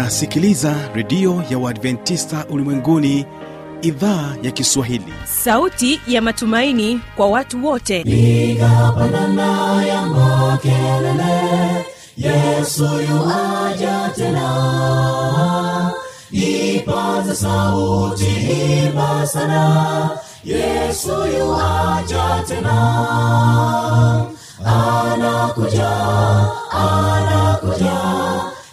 unasikiliza redio ya uadventista ulimwenguni idhaa ya kiswahili. Sauti ya matumaini kwa watu wote. Piga pandana ya makelele yesu yuaja tena. Ipaza sauti imba sana yesu yuaja tena. Anakuja anakuja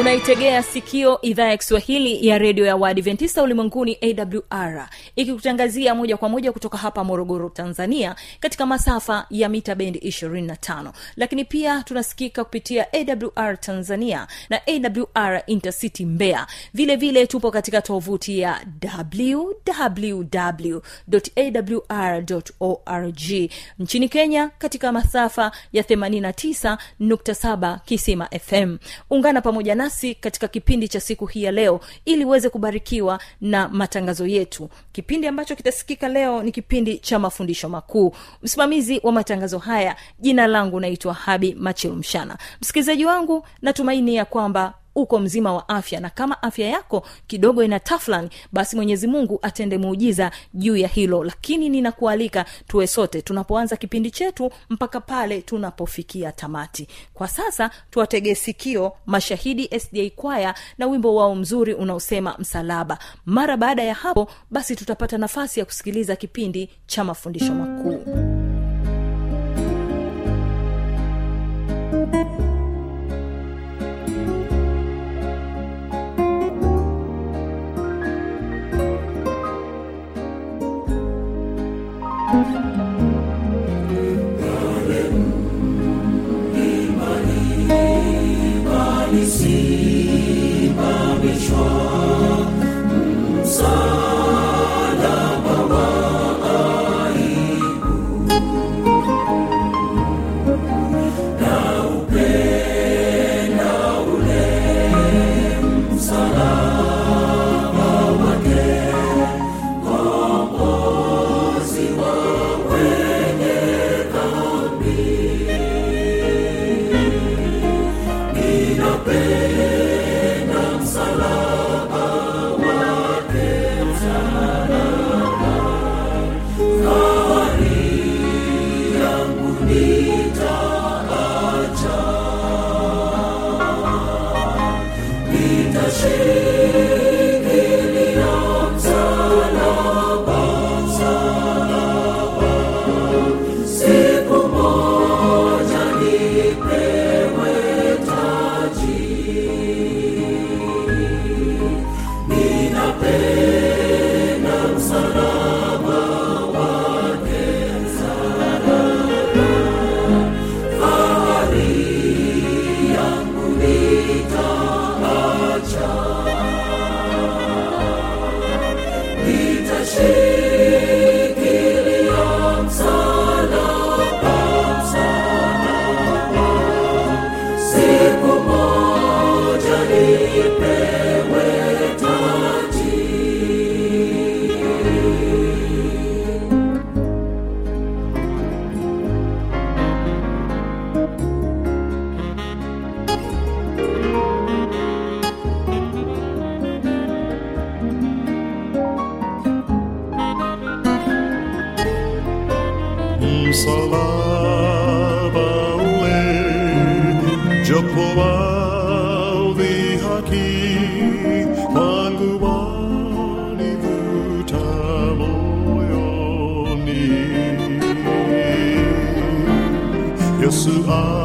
unaitegea sikio idhaa ya kiswahili ya redio ya waadventista ulimwenguni awr ikikutangazia moja kwa moja kutoka hapa morogoro tanzania katika masafa ya mita bendi 25 lakini pia tunasikika kupitia awr tanzania na awr intercity mbea vile vile tupo katika tovuti ya www awr org. Nchini kenya katika masafa ya 89.7 kisima fm ungana pamoja nasi katika kipindi cha siku hii ya leo ili uweze kubarikiwa na matangazo yetu. Kipindi ambacho kitasikika leo ni kipindi cha mafundisho makuu. Msimamizi wa matangazo haya jina langu naitwa habi machilumshana msikilizaji wangu natumaini ya kwamba uko mzima wa afya. Na kama afya yako kidogo ina taflan basi mwenyezi mungu atende muujiza juu ya hilo. Lakini ninakualika tuwe sote tunapoanza kipindi chetu mpaka pale tunapofikia tamati. Kwa sasa tuwategee sikio mashahidi sda kwaya na wimbo wao mzuri unaosema msalaba. Mara baada ya hapo basi tutapata nafasi ya kusikiliza kipindi cha mafundisho makuu. msalaba Jopowawi haki Manguwani butamoyoni Yesu ah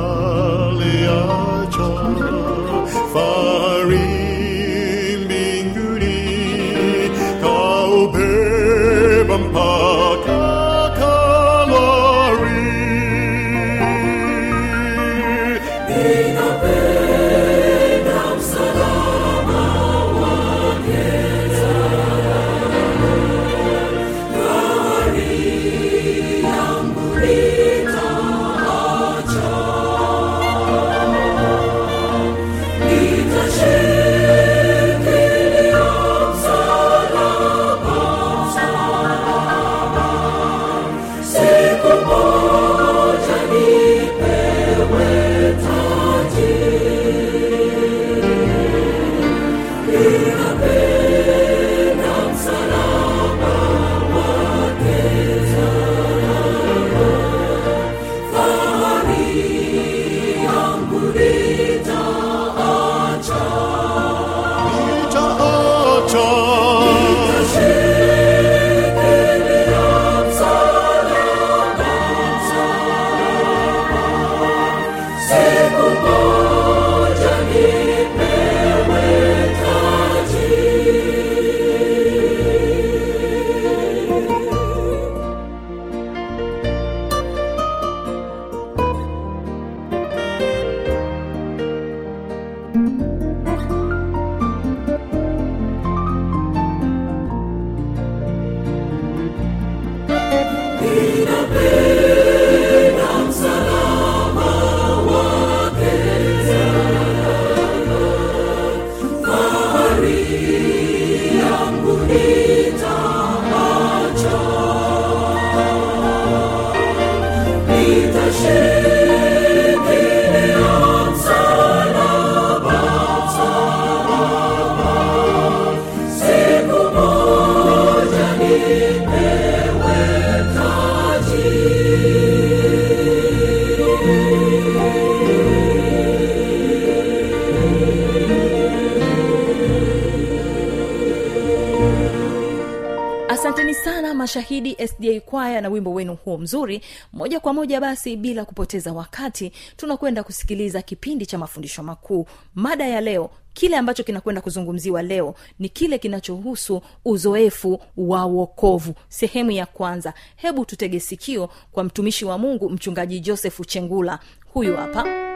wimbo wenu huo mzuri. Moja kwa moja basi bila kupoteza wakati tunakwenda kusikiliza kipindi cha mafundisho makuu. Mada ya leo kile ambacho kinakwenda kuzungumziwa leo ni kile kinachohusu uzoefu wa wokovu. Sehemu ya kwanza. Hebu tutege sikio kwa mtumishi wa mungu mchungaji josefu chengula. Huyu hapa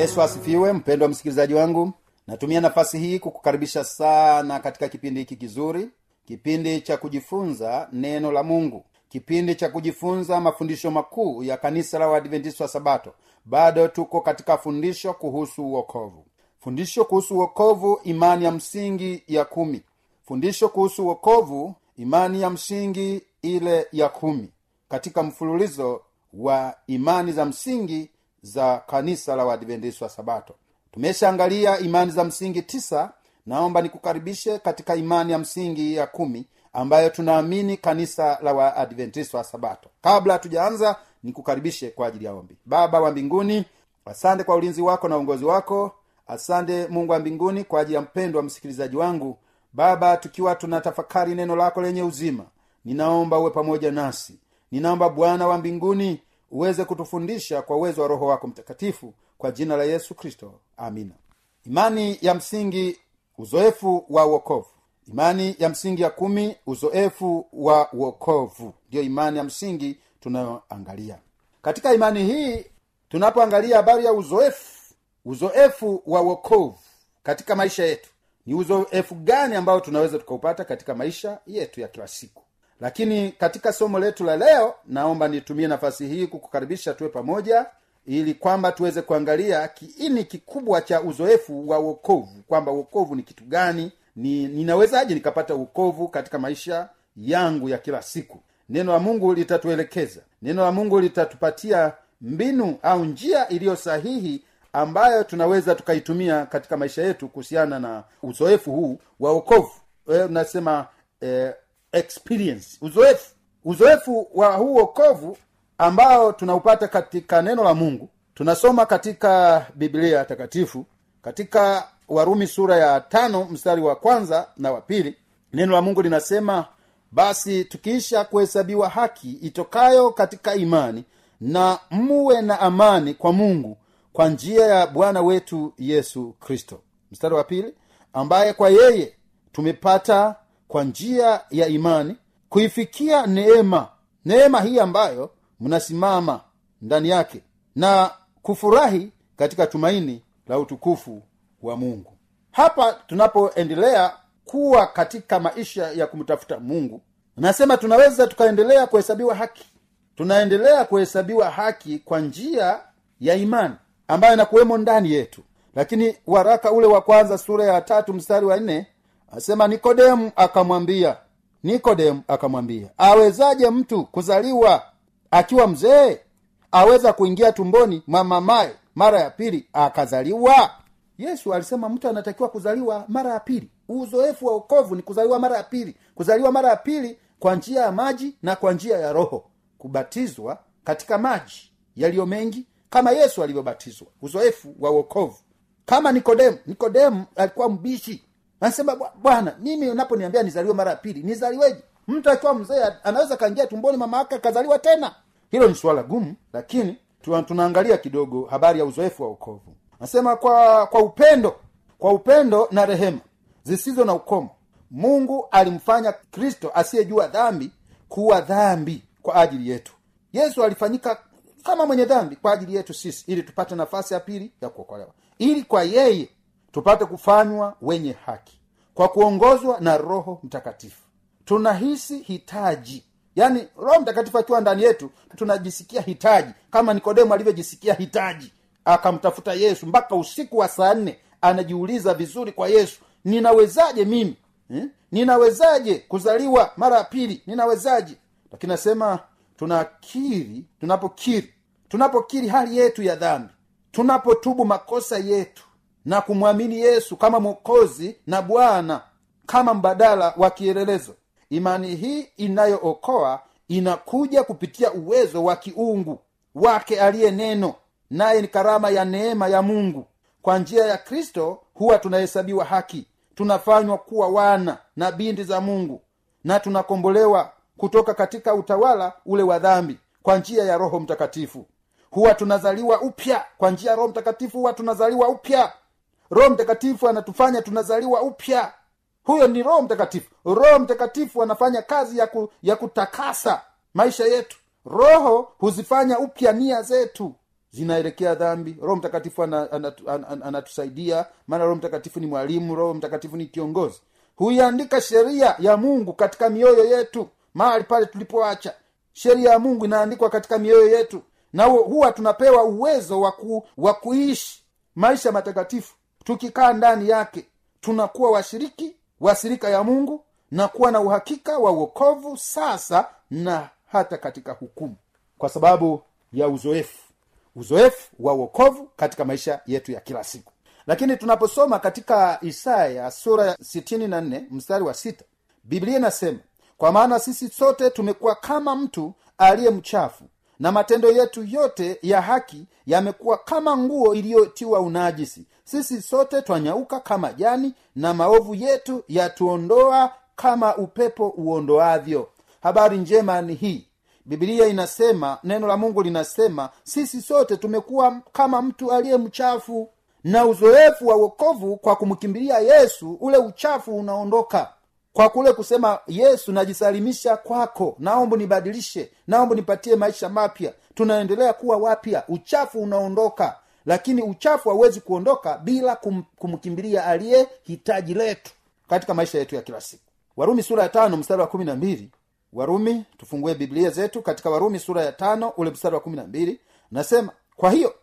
yesu asifiwe mpendwa msikilizaji wangu. Natumia nafasi hii kukukaribisha sana katika kipindi hiki kizuri kipindi cha kujifunza neno la mungu kipindi cha kujifunza mafundisho makuu ya kanisa la uadventista wa sabato. Bado tuko katika fundisho kuhusu uokovu fundisho kuhusu uokovu imani ya msingi ya kumi. Fundisho kuhusu uokovu imani ya msingi ile ya kumi. Katika mfululizo wa imani za msingi za kanisa la uadventista wa sabato. Tumeshaangalia imani za msingi tisa. Naomba nikukaribishe katika imani ya msingi ya kumi ambayo tunaamini kanisa la waadventista wa sabato. Kabla hatujaanza nikukaribishe kwa ajili ya ombi. Baba wa mbinguni asante kwa ulinzi wako na uongozi wako. Asante mungu wa mbinguni kwa ajili ya mpendo wa msikilizaji wangu. Baba tukiwa tunatafakari neno lako lenye uzima ninaomba uwe pamoja nasi. Ninaomba bwana wa mbinguni uweze kutufundisha kwa uwezo wa roho wako mtakatifu kwa jina la yesu kristo. Amina. Imani ya msingi uzoefu wa uokovu imani ya msingi ya kumi uzoefu wa uokovu ndiyo imani ya msingi tunayoangalia. Katika imani hii tunapoangalia habari ya uzoefu uzoefu wa uokovu katika maisha yetu ni uzoefu gani ambao tunaweza tukaupata katika maisha yetu ya kila siku lakini katika somo letu la leo naomba nitumie nafasi hii kukukaribisha tuwe pamoja ili kwamba tuweze kuangalia kiini kikubwa cha uzoefu wa uokovu kwamba uokovu ni kitu gani ni ninawezaje nikapata uokovu katika maisha yangu ya kila siku. Neno la mungu litatuelekeza neno la mungu litatupatia mbinu au njia iliyo sahihi ambayo tunaweza tukaitumia katika maisha yetu kuhusiana na uzoefu huu wa uokovu nasema eh, experience. Uzoefu uzoefu wa huu wokovu ambao tunaupata katika neno la mungu. Tunasoma katika biblia takatifu katika warumi sura ya tano mstari wa kwanza na wa pili neno la mungu linasema basi tukiisha kuhesabiwa haki itokayo katika imani na muwe na amani kwa mungu kwa njia ya bwana wetu yesu kristo. Mstari wa pili ambaye kwa yeye tumepata kwa njia ya imani kuifikia neema neema hii ambayo mnasimama ndani yake na kufurahi katika tumaini la utukufu wa mungu. Hapa tunapoendelea kuwa katika maisha ya kumtafuta mungu nasema tunaweza tukaendelea kuhesabiwa haki. Tunaendelea kuhesabiwa haki kwa njia ya imani ambayo inakuwemo ndani yetu. Lakini waraka ule wa kwanza sura ya tatu mstari wa nne asema nikodemu akamwambia nikodemu akamwambia awezaje mtu kuzaliwa akiwa mzee? Aweza kuingia tumboni mwa mamaye mara ya pili akazaliwa? Yesu alisema mtu anatakiwa kuzaliwa mara ya pili. Uzoefu wa ukovu ni kuzaliwa mara ya pili. Kuzaliwa mara ya pili kwa njia ya maji na kwa njia ya roho. Kubatizwa katika maji yaliyo mengi kama yesu alivyobatizwa. Uzoefu wa uokovu kama nikodemu nikodemu alikuwa mbishi anasema bwana mimi unaponiambia nizaliwe mara ya pili nizaliweje? Mtu akiwa mzee anaweza kaingia tumboni mama yake akazaliwa tena? Hilo ni suala gumu lakini tuna, tunaangalia kidogo habari ya uzoefu wa ukovu anasema kwa kwa upendo kwa upendo na rehema zisizo na ukomo mungu alimfanya kristo asiyejua dhambi kuwa dhambi kwa ajili yetu. Yesu alifanyika kama mwenye dhambi kwa ajili yetu sisi ili tupate nafasi ya pili ya kuokolewa. Ili kwa yeye tupate kufanywa wenye haki kwa kuongozwa na roho mtakatifu. Tunahisi hitaji yaani roho mtakatifu akiwa ndani yetu tunajisikia hitaji kama nikodemu alivyojisikia hitaji. Akamtafuta yesu mpaka usiku wa saa nne anajiuliza vizuri kwa yesu ninawezaje mimi? Eh? ninawezaje kuzaliwa mara ya pili? Ninawezaje? Lakini nasema tunakiri tunapokiri tunapokiri hali yetu ya dhambi tunapotubu makosa yetu na kumwamini yesu kama mwokozi na bwana kama mbadala wa kielelezo. Imani hii inayookoa inakuja kupitia uwezo wa kiungu wake aliye neno naye ni karama ya neema ya mungu. Kwa njia ya kristo huwa tunahesabiwa haki tunafanywa kuwa wana na binti za mungu na tunakombolewa kutoka katika utawala ule wa dhambi kwa njia ya roho mtakatifu. Huwa tunazaliwa upya kwa njia ya roho mtakatifu huwa tunazaliwa upya roho mtakatifu anatufanya tunazaliwa upya. Huyo ni roho mtakatifu. Roho mtakatifu anafanya kazi ya, ku, ya kutakasa maisha yetu. Roho huzifanya upya nia zetu. Zinaelekea dhambi. Roho mtakatifu anatusaidia ana, ana, ana, anatusaidia. Maana roho mtakatifu ni mwalimu roho mtakatifu ni kiongozi. Huiandika sheria ya mungu katika mioyo yetu mahali pale tulipoacha. Sheria ya mungu inaandikwa katika mioyo yetu. Na huwa tunapewa uwezo wa kuishi maisha matakatifu tukikaa ndani yake tunakuwa washiriki wa sirika ya mungu na kuwa na uhakika wa uokovu sasa na hata katika hukumu. Kwa sababu ya uzoefu uzoefu wa uokovu katika maisha yetu ya kila siku. Lakini tunaposoma katika isaya sura ya 64 mstari wa sita biblia inasema kwa maana sisi sote tumekuwa kama mtu aliye mchafu na matendo yetu yote ya haki yamekuwa kama nguo iliyotiwa unajisi sisi sote twanyauka kama jani na maovu yetu yatuondoa kama upepo uondoavyo. Habari njema ni hii. Bibilia inasema neno la mungu linasema sisi sote tumekuwa kama mtu aliye mchafu na uzoefu wa wokovu kwa kumkimbilia yesu ule uchafu unaondoka. Kwa kule kusema yesu najisalimisha kwako naomba nibadilishe naomba nipatie maisha mapya. Tunaendelea kuwa wapya uchafu unaondoka lakini uchafu hauwezi kuondoka bila kum, kumkimbilia aliye hitaji letu katika maisha yetu ya kila siku. Warumi sura ya tano mstari wa kumi na mbili. Warumi tufungue biblia zetu katika warumi sura ya tano ule mstari wa kumi na mbili. Nasema kwa hiyo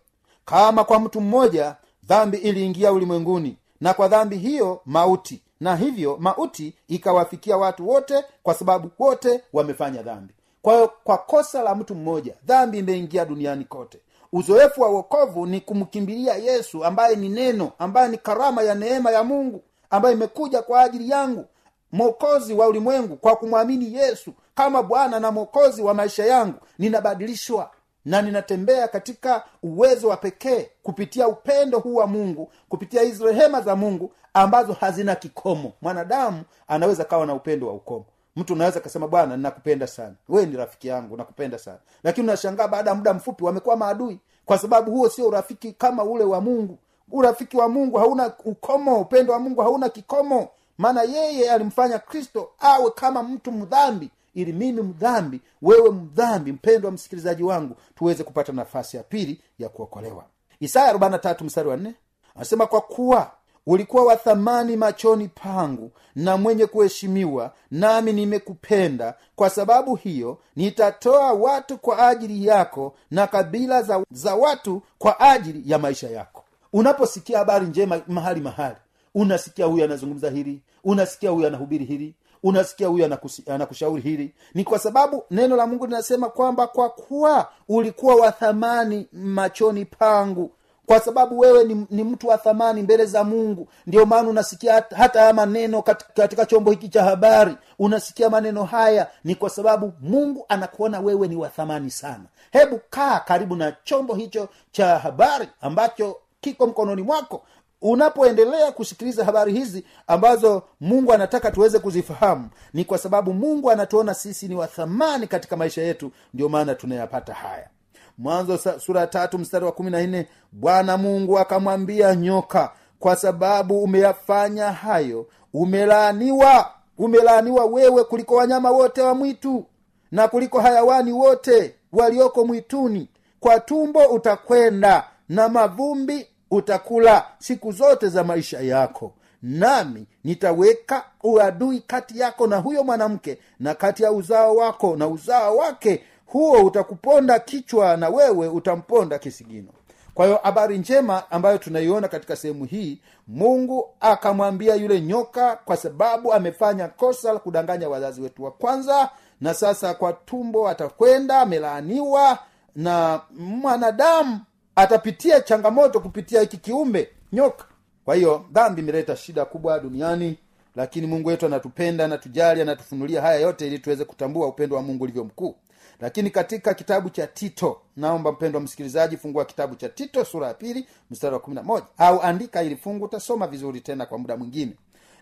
kama kwa mtu mmoja dhambi iliingia ulimwenguni na kwa dhambi hiyo mauti na hivyo mauti ikawafikia watu wote kwa sababu wote wamefanya dhambi. Kwa hiyo kwa kosa la mtu mmoja dhambi imeingia duniani kote uzoefu wa wokovu ni kumkimbilia yesu ambaye ni neno ambaye ni karama ya neema ya mungu ambayo imekuja kwa ajili yangu mwokozi wa ulimwengu kwa kumwamini yesu kama bwana na mwokozi wa maisha yangu. Ninabadilishwa na ninatembea katika uwezo wa pekee kupitia upendo huu wa mungu kupitia hizi rehema za mungu ambazo hazina kikomo. Mwanadamu anaweza kawa na upendo wa ukomo mtu unaweza kasema bwana ninakupenda sana. Wewe ni rafiki yangu nakupenda sana. Lakini unashangaa baada ya muda mfupi wamekuwa maadui kwa sababu huo sio urafiki kama ule wa mungu. Urafiki wa mungu hauna ukomo upendo wa mungu hauna kikomo. Maana yeye alimfanya kristo awe kama mtu mdhambi. Ili mimi mdhambi wewe mdhambi mpendwa msikilizaji wangu tuweze kupata nafasi ya pili ya kuokolewa. Isaya 43 mstari wa 4 anasema kwa kuwa ulikuwa wa thamani machoni pangu na mwenye kuheshimiwa nami nimekupenda. Kwa sababu hiyo nitatoa watu kwa ajili yako na kabila za, za watu kwa ajili ya maisha yako. Unaposikia habari njema mahali mahali unasikia huyu anazungumza hili unasikia huyu anahubiri hili unasikia huyu anakushauri hili. Ni kwa sababu neno la mungu linasema kwamba kwa kuwa ulikuwa wa thamani machoni pangu kwa sababu wewe ni, ni mtu wa thamani mbele za mungu. Ndio maana unasikia hata- haya maneno katika, katika chombo hiki cha habari. Unasikia maneno haya ni kwa sababu mungu anakuona wewe ni wa thamani sana. Hebu kaa karibu na chombo hicho cha habari ambacho kiko mkononi mwako. Unapoendelea kusikiliza habari hizi ambazo mungu anataka tuweze kuzifahamu ni kwa sababu mungu anatuona sisi ni wathamani katika maisha yetu. Ndio maana tunayapata haya mwanzo sura tatu mstari wa kumi na nne bwana mungu akamwambia nyoka kwa sababu umeyafanya hayo umelaaniwa umelaaniwa wewe kuliko wanyama wote wa mwitu na kuliko hayawani wote walioko mwituni. Kwa tumbo utakwenda na mavumbi utakula siku zote za maisha yako. Nami nitaweka uadui kati yako na huyo mwanamke na kati ya uzao wako na uzao wake huo utakuponda kichwa na wewe utamponda kisigino. Kwa hiyo habari njema ambayo tunaiona katika sehemu hii mungu akamwambia yule nyoka kwa sababu amefanya kosa la kudanganya wazazi wetu wa kwanza na sasa kwa tumbo atakwenda amelaaniwa na mwanadamu atapitia changamoto kupitia hiki kiumbe nyoka. Kwa hiyo dhambi imeleta shida kubwa duniani lakini mungu wetu anatupenda anatujali anatufunulia haya yote ili tuweze kutambua upendo wa mungu ulivyo mkuu lakini katika kitabu cha tito naomba mpendo wa msikilizaji fungua kitabu cha tito sura ya pili mstari wa kumi na moja. Au andika ili fungu utasoma vizuri tena kwa muda mwingine.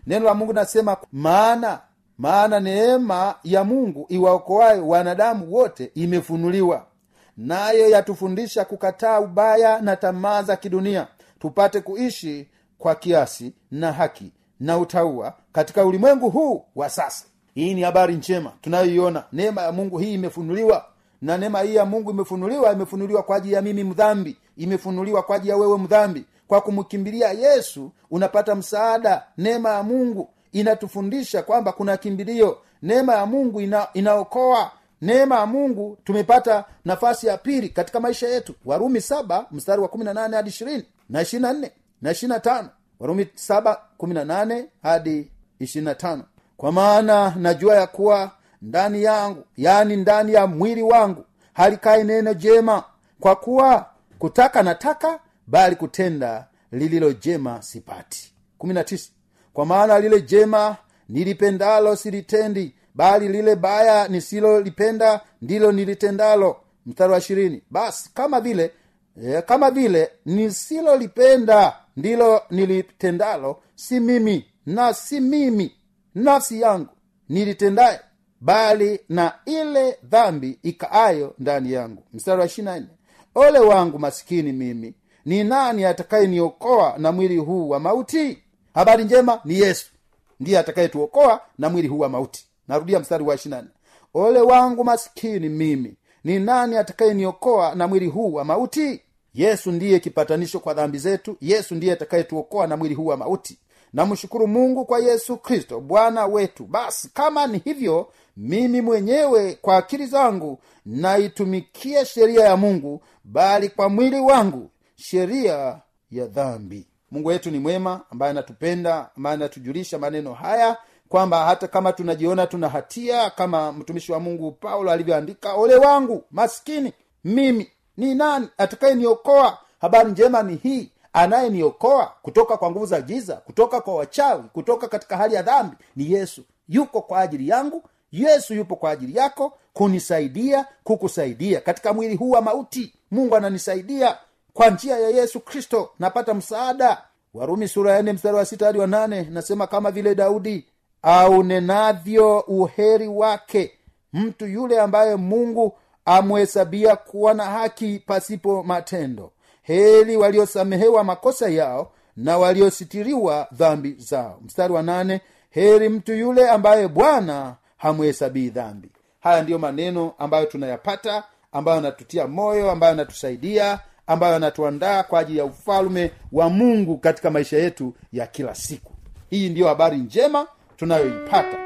Neno la mungu nasema maana maana neema ya mungu iwaokoayo wanadamu wote imefunuliwa. Nayo yatufundisha kukataa ubaya na tamaa za kidunia tupate kuishi kwa kiasi na haki na utaua katika ulimwengu huu wa sasa hii ni habari njema tunayoiona. Neema ya mungu hii imefunuliwa. Na neema hii ya mungu imefunuliwa imefunuliwa kwa ajili ya mimi mdhambi. Imefunuliwa kwa ajili ya wewe mdhambi. Kwa kumkimbilia yesu unapata msaada. Neema ya mungu inatufundisha kwamba kuna kimbilio. Neema ya mungu ina, inaokoa. Neema ya mungu tumepata nafasi ya pili katika maisha yetu. Warumi saba mstari wa kumi na nane hadi ishirini na ishiri na nne na ishiri na tano. Warumi saba kumi na nane hadi ishiri na tano kwa maana najua ya kuwa ndani yangu yaani ndani ya mwili wangu halikai neno jema. Kwa kuwa kutaka nataka bali kutenda lililo jema sipati. Kumi na tisa. Kwa maana lile jema nilipendalo silitendi bali lile baya nisilolipenda ndilo nilitendalo. Mstari wa ishirini. Basi kama vile e, kama vile nisilolipenda ndilo nilitendalo si mimi na si mimi nafsi yangu nilitendaye bali na ile dhambi ikaayo ndani yangu. Mstari wa ishirina nne ole wangu masikini mimi ni nani atakayeniokoa na mwili huu wa mauti? Habari njema ni yesu ndiye atakayetuokoa na mwili huu wa mauti. Narudia mstari wa ishirina nne ole wangu masikini mimi ni nani atakayeniokoa na mwili huu wa mauti? Yesu ndiye kipatanisho kwa dhambi zetu yesu ndiye atakayetuokoa na mwili huu wa mauti namshukuru mungu kwa yesu kristo bwana wetu. Basi kama ni hivyo mimi mwenyewe kwa akili zangu naitumikia sheria ya mungu bali kwa mwili wangu sheria ya dhambi. Mungu wetu ni mwema ambaye anatupenda ambaye anatujulisha maneno haya kwamba hata kama tunajiona tuna hatia kama mtumishi wa mungu paulo alivyoandika ole wangu maskini mimi ni nani atakayeniokoa? Habari njema ni hii anayeniokoa kutoka kwa nguvu za giza kutoka kwa wachawi kutoka katika hali ya dhambi ni yesu. Yuko kwa ajili yangu yesu yupo kwa ajili yako kunisaidia kukusaidia. Katika mwili huu wa mauti mungu ananisaidia kwa njia ya yesu kristo. Napata msaada. Warumi sura ya mstari wa sita hadi wa nane nasema kama vile daudi aunenavyo uheri wake. Mtu yule ambaye mungu amhesabia kuwa na haki pasipo matendo heli waliosamehewa makosa yao na waliositiriwa dhambi zao. Mstari wa nane heri mtu yule ambaye bwana hamhesabii dhambi. Haya ndiyo maneno ambayo tunayapata ambayo anatutia moyo ambayo anatusaidia ambayo anatuandaa kwa ajili ya ufalume wa mungu katika maisha yetu ya kila siku. Hii ndiyo habari njema tunayoipata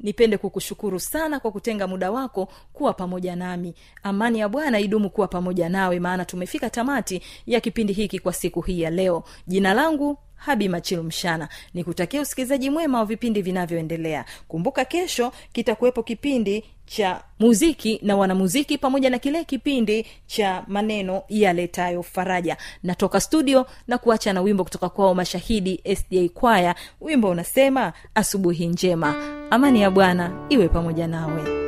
nipende kukushukuru sana kwa kutenga muda wako kuwa pamoja nami. Amani ya bwana idumu kuwa pamoja nawe maana tumefika tamati ya kipindi hiki kwa siku hii ya leo. Jina langu habi machilu mshana ni kutakia usikilizaji mwema wa vipindi vinavyoendelea. Kumbuka kesho kitakuwepo kipindi cha muziki na wanamuziki pamoja na kile kipindi cha maneno yaletayo faraja. Natoka studio na kuacha na wimbo kutoka kwao mashahidi sda kwaya. Wimbo unasema asubuhi njema. Amani ya bwana iwe pamoja nawe. asubuhi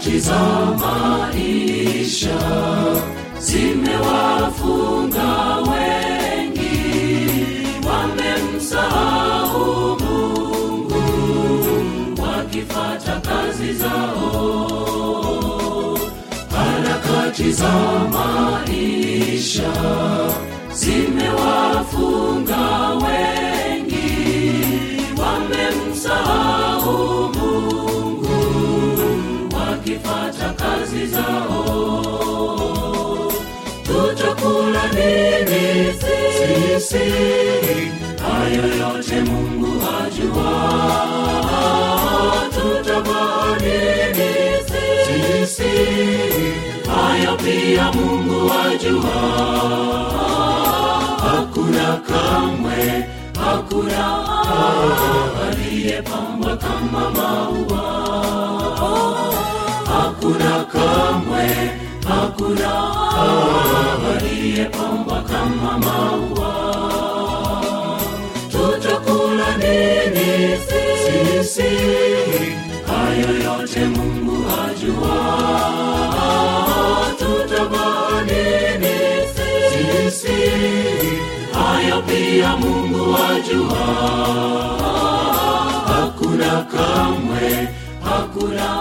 harakati za maisha. Zimewafunga wengi wamemsahau mungu wakifata kazi zao harakati za maisha. Zimewafunga wengi tutakula nini sisi hayo yote mungu ajua tutavaa nini sisi hayo pia mungu ajua hakuna kamwe hakuna aliyepambwa kama maua. Hakuna kamwe hakuna aliyepambwa kama maua tutakula nini sisi hayo yote mungu ajua tutavaa nini sisi hayo pia mungu ajua hakuna kamwe hakuna